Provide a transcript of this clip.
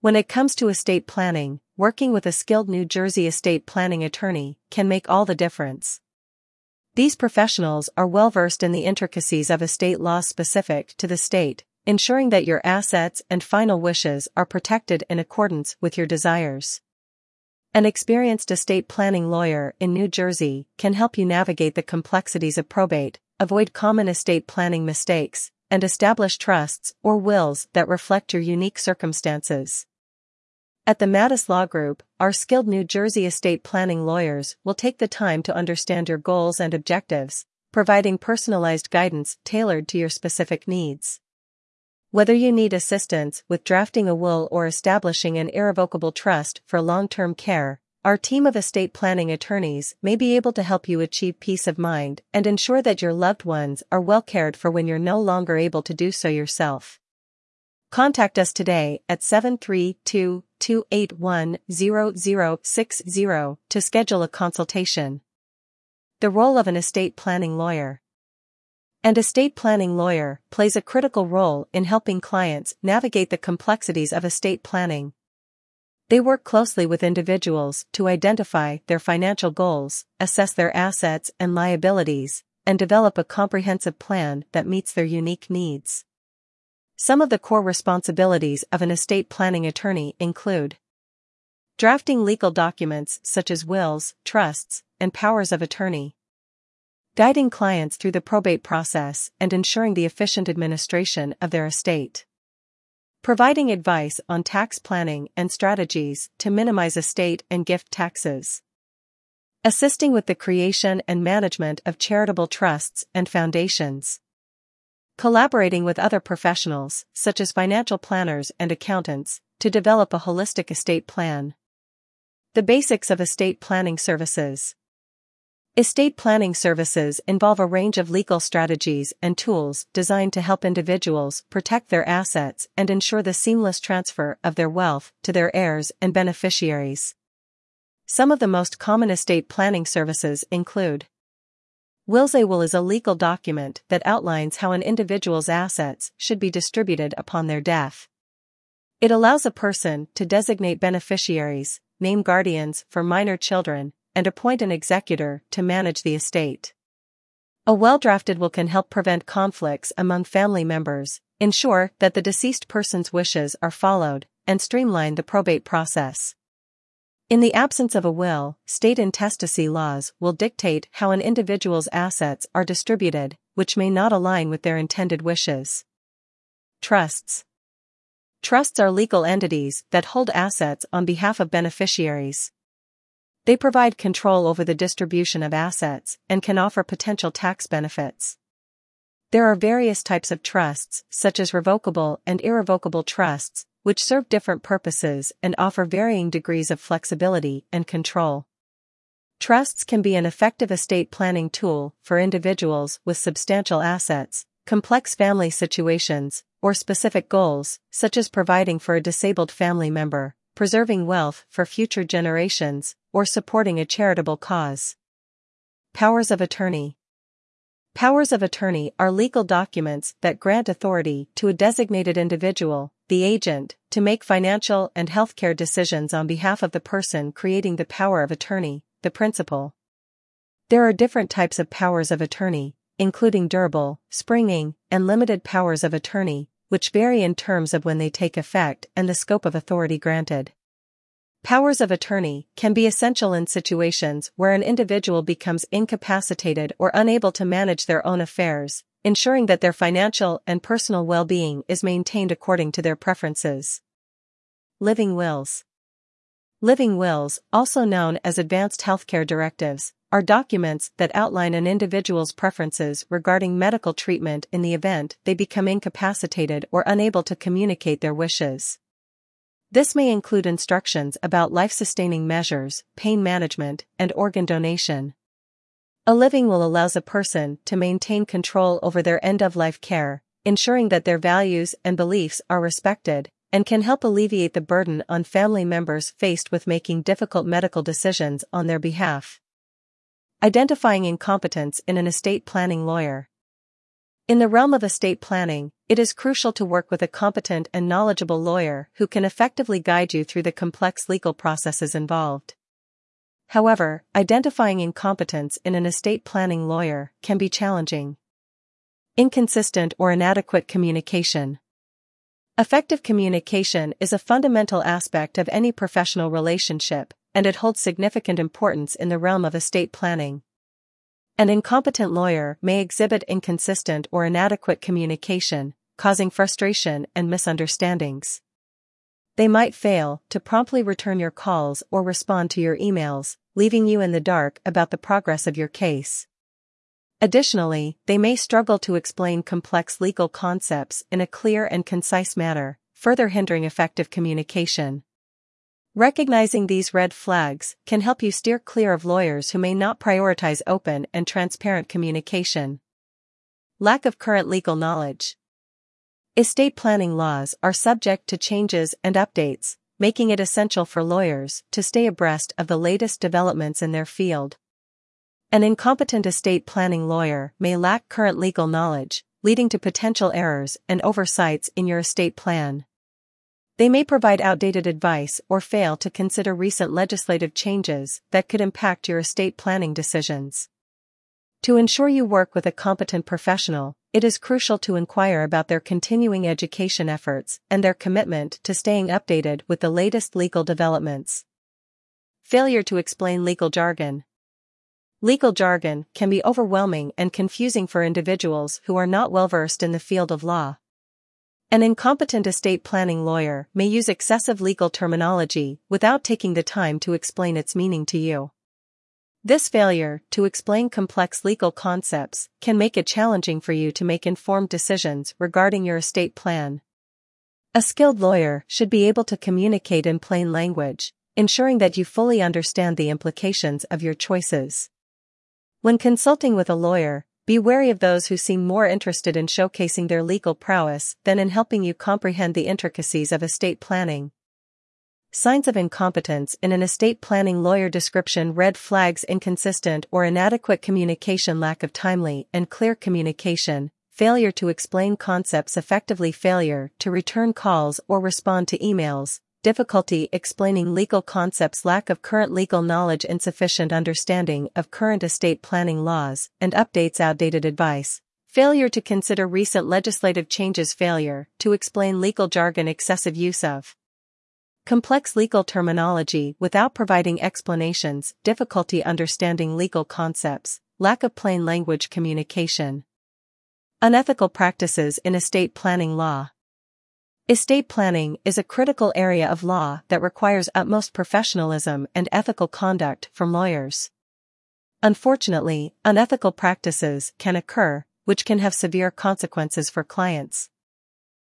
When it comes to estate planning, working with a skilled New Jersey estate planning attorney can make all the difference. These professionals are well versed in the intricacies of estate law specific to the state, ensuring that your assets and final wishes are protected in accordance with your desires. An experienced estate planning lawyer in New Jersey can help you navigate the complexities of probate, avoid common estate planning mistakes, and establish trusts or wills that reflect your unique circumstances. At the Matus Law Group, our skilled New Jersey estate planning lawyers will take the time to understand your goals and objectives, providing personalized guidance tailored to your specific needs. Whether you need assistance with drafting a will or establishing an irrevocable trust for long-term care, our team of estate planning attorneys may be able to help you achieve peace of mind and ensure that your loved ones are well cared for when you're no longer able to do so yourself. Contact us today at 732-281-0060 to schedule a consultation. The role of an estate planning lawyer. An estate planning lawyer plays a critical role in helping clients navigate the complexities of estate planning. They work closely with individuals to identify their financial goals, assess their assets and liabilities, and develop a comprehensive plan that meets their unique needs. Some of the core responsibilities of an estate planning attorney include drafting legal documents such as wills, trusts, and powers of attorney, guiding clients through the probate process and ensuring the efficient administration of their estate, providing advice on tax planning and strategies to minimize estate and gift taxes, assisting with the creation and management of charitable trusts and foundations collaborating with other professionals, such as financial planners and accountants, to develop a holistic estate plan. The basics of estate planning services. Estate planning services involve a range of legal strategies and tools designed to help individuals protect their assets and ensure the seamless transfer of their wealth to their heirs and beneficiaries. Some of the most common estate planning services include Wills A will is a legal document that outlines how an individual's assets should be distributed upon their death. It allows a person to designate beneficiaries, name guardians for minor children, and appoint an executor to manage the estate. A well-drafted will can help prevent conflicts among family members, ensure that the deceased person's wishes are followed, and streamline the probate process. In the absence of a will, state intestacy laws will dictate how an individual's assets are distributed, which may not align with their intended wishes. Trusts Trusts are legal entities that hold assets on behalf of beneficiaries. They provide control over the distribution of assets and can offer potential tax benefits. There are various types of trusts, such as revocable and irrevocable trusts, which serve different purposes and offer varying degrees of flexibility and control. Trusts can be an effective estate planning tool for individuals with substantial assets, complex family situations, or specific goals, such as providing for a disabled family member, preserving wealth for future generations, or supporting a charitable cause. Powers of Attorney Powers of attorney are legal documents that grant authority to a designated individual, the agent, to make financial and healthcare decisions on behalf of the person creating the power of attorney, the principal. There are different types of powers of attorney, including durable, springing, and limited powers of attorney, which vary in terms of when they take effect and the scope of authority granted. Powers of attorney can be essential in situations where an individual becomes incapacitated or unable to manage their own affairs, ensuring that their financial and personal well-being is maintained according to their preferences. Living wills. Living wills, also known as advanced healthcare directives, are documents that outline an individual's preferences regarding medical treatment in the event they become incapacitated or unable to communicate their wishes. This may include instructions about life-sustaining measures, pain management, and organ donation. A living will allows a person to maintain control over their end-of-life care, ensuring that their values and beliefs are respected, and can help alleviate the burden on family members faced with making difficult medical decisions on their behalf. Identifying incompetence in an estate planning lawyer. In the realm of estate planning, it is crucial to work with a competent and knowledgeable lawyer who can effectively guide you through the complex legal processes involved. However, identifying incompetence in an estate planning lawyer can be challenging. Inconsistent or inadequate communication. Effective communication is a fundamental aspect of any professional relationship, and it holds significant importance in the realm of estate planning. An incompetent lawyer may exhibit inconsistent or inadequate communication, causing frustration and misunderstandings. They might fail to promptly return your calls or respond to your emails, leaving you in the dark about the progress of your case. Additionally, they may struggle to explain complex legal concepts in a clear and concise manner, further hindering effective communication. Recognizing these red flags can help you steer clear of lawyers who may not prioritize open and transparent communication. Lack of current legal knowledge. Estate planning laws are subject to changes and updates, making it essential for lawyers to stay abreast of the latest developments in their field. An incompetent estate planning lawyer may lack current legal knowledge, leading to potential errors and oversights in your estate plan. They may provide outdated advice or fail to consider recent legislative changes that could impact your estate planning decisions. To ensure you work with a competent professional, it is crucial to inquire about their continuing education efforts and their commitment to staying updated with the latest legal developments. Failure to explain legal jargon. Legal jargon can be overwhelming and confusing for individuals who are not well versed in the field of law. An incompetent estate planning lawyer may use excessive legal terminology without taking the time to explain its meaning to you. This failure to explain complex legal concepts can make it challenging for you to make informed decisions regarding your estate plan. A skilled lawyer should be able to communicate in plain language, ensuring that you fully understand the implications of your choices. When consulting with a lawyer, be wary of those who seem more interested in showcasing their legal prowess than in helping you comprehend the intricacies of estate planning. Signs of incompetence in an estate planning lawyer description red flags inconsistent or inadequate communication lack of timely and clear communication, failure to explain concepts effectively failure to return calls or respond to emails, difficulty explaining legal concepts lack of current legal knowledge insufficient understanding of current estate planning laws and updates outdated advice, failure to consider recent legislative changes failure to explain legal jargon excessive use of complex legal terminology without providing explanations difficulty understanding legal concepts, lack of plain language communication. Unethical practices in estate planning law. Estate planning is a critical area of law that requires utmost professionalism and ethical conduct from lawyers. Unfortunately, unethical practices can occur, which can have severe consequences for clients.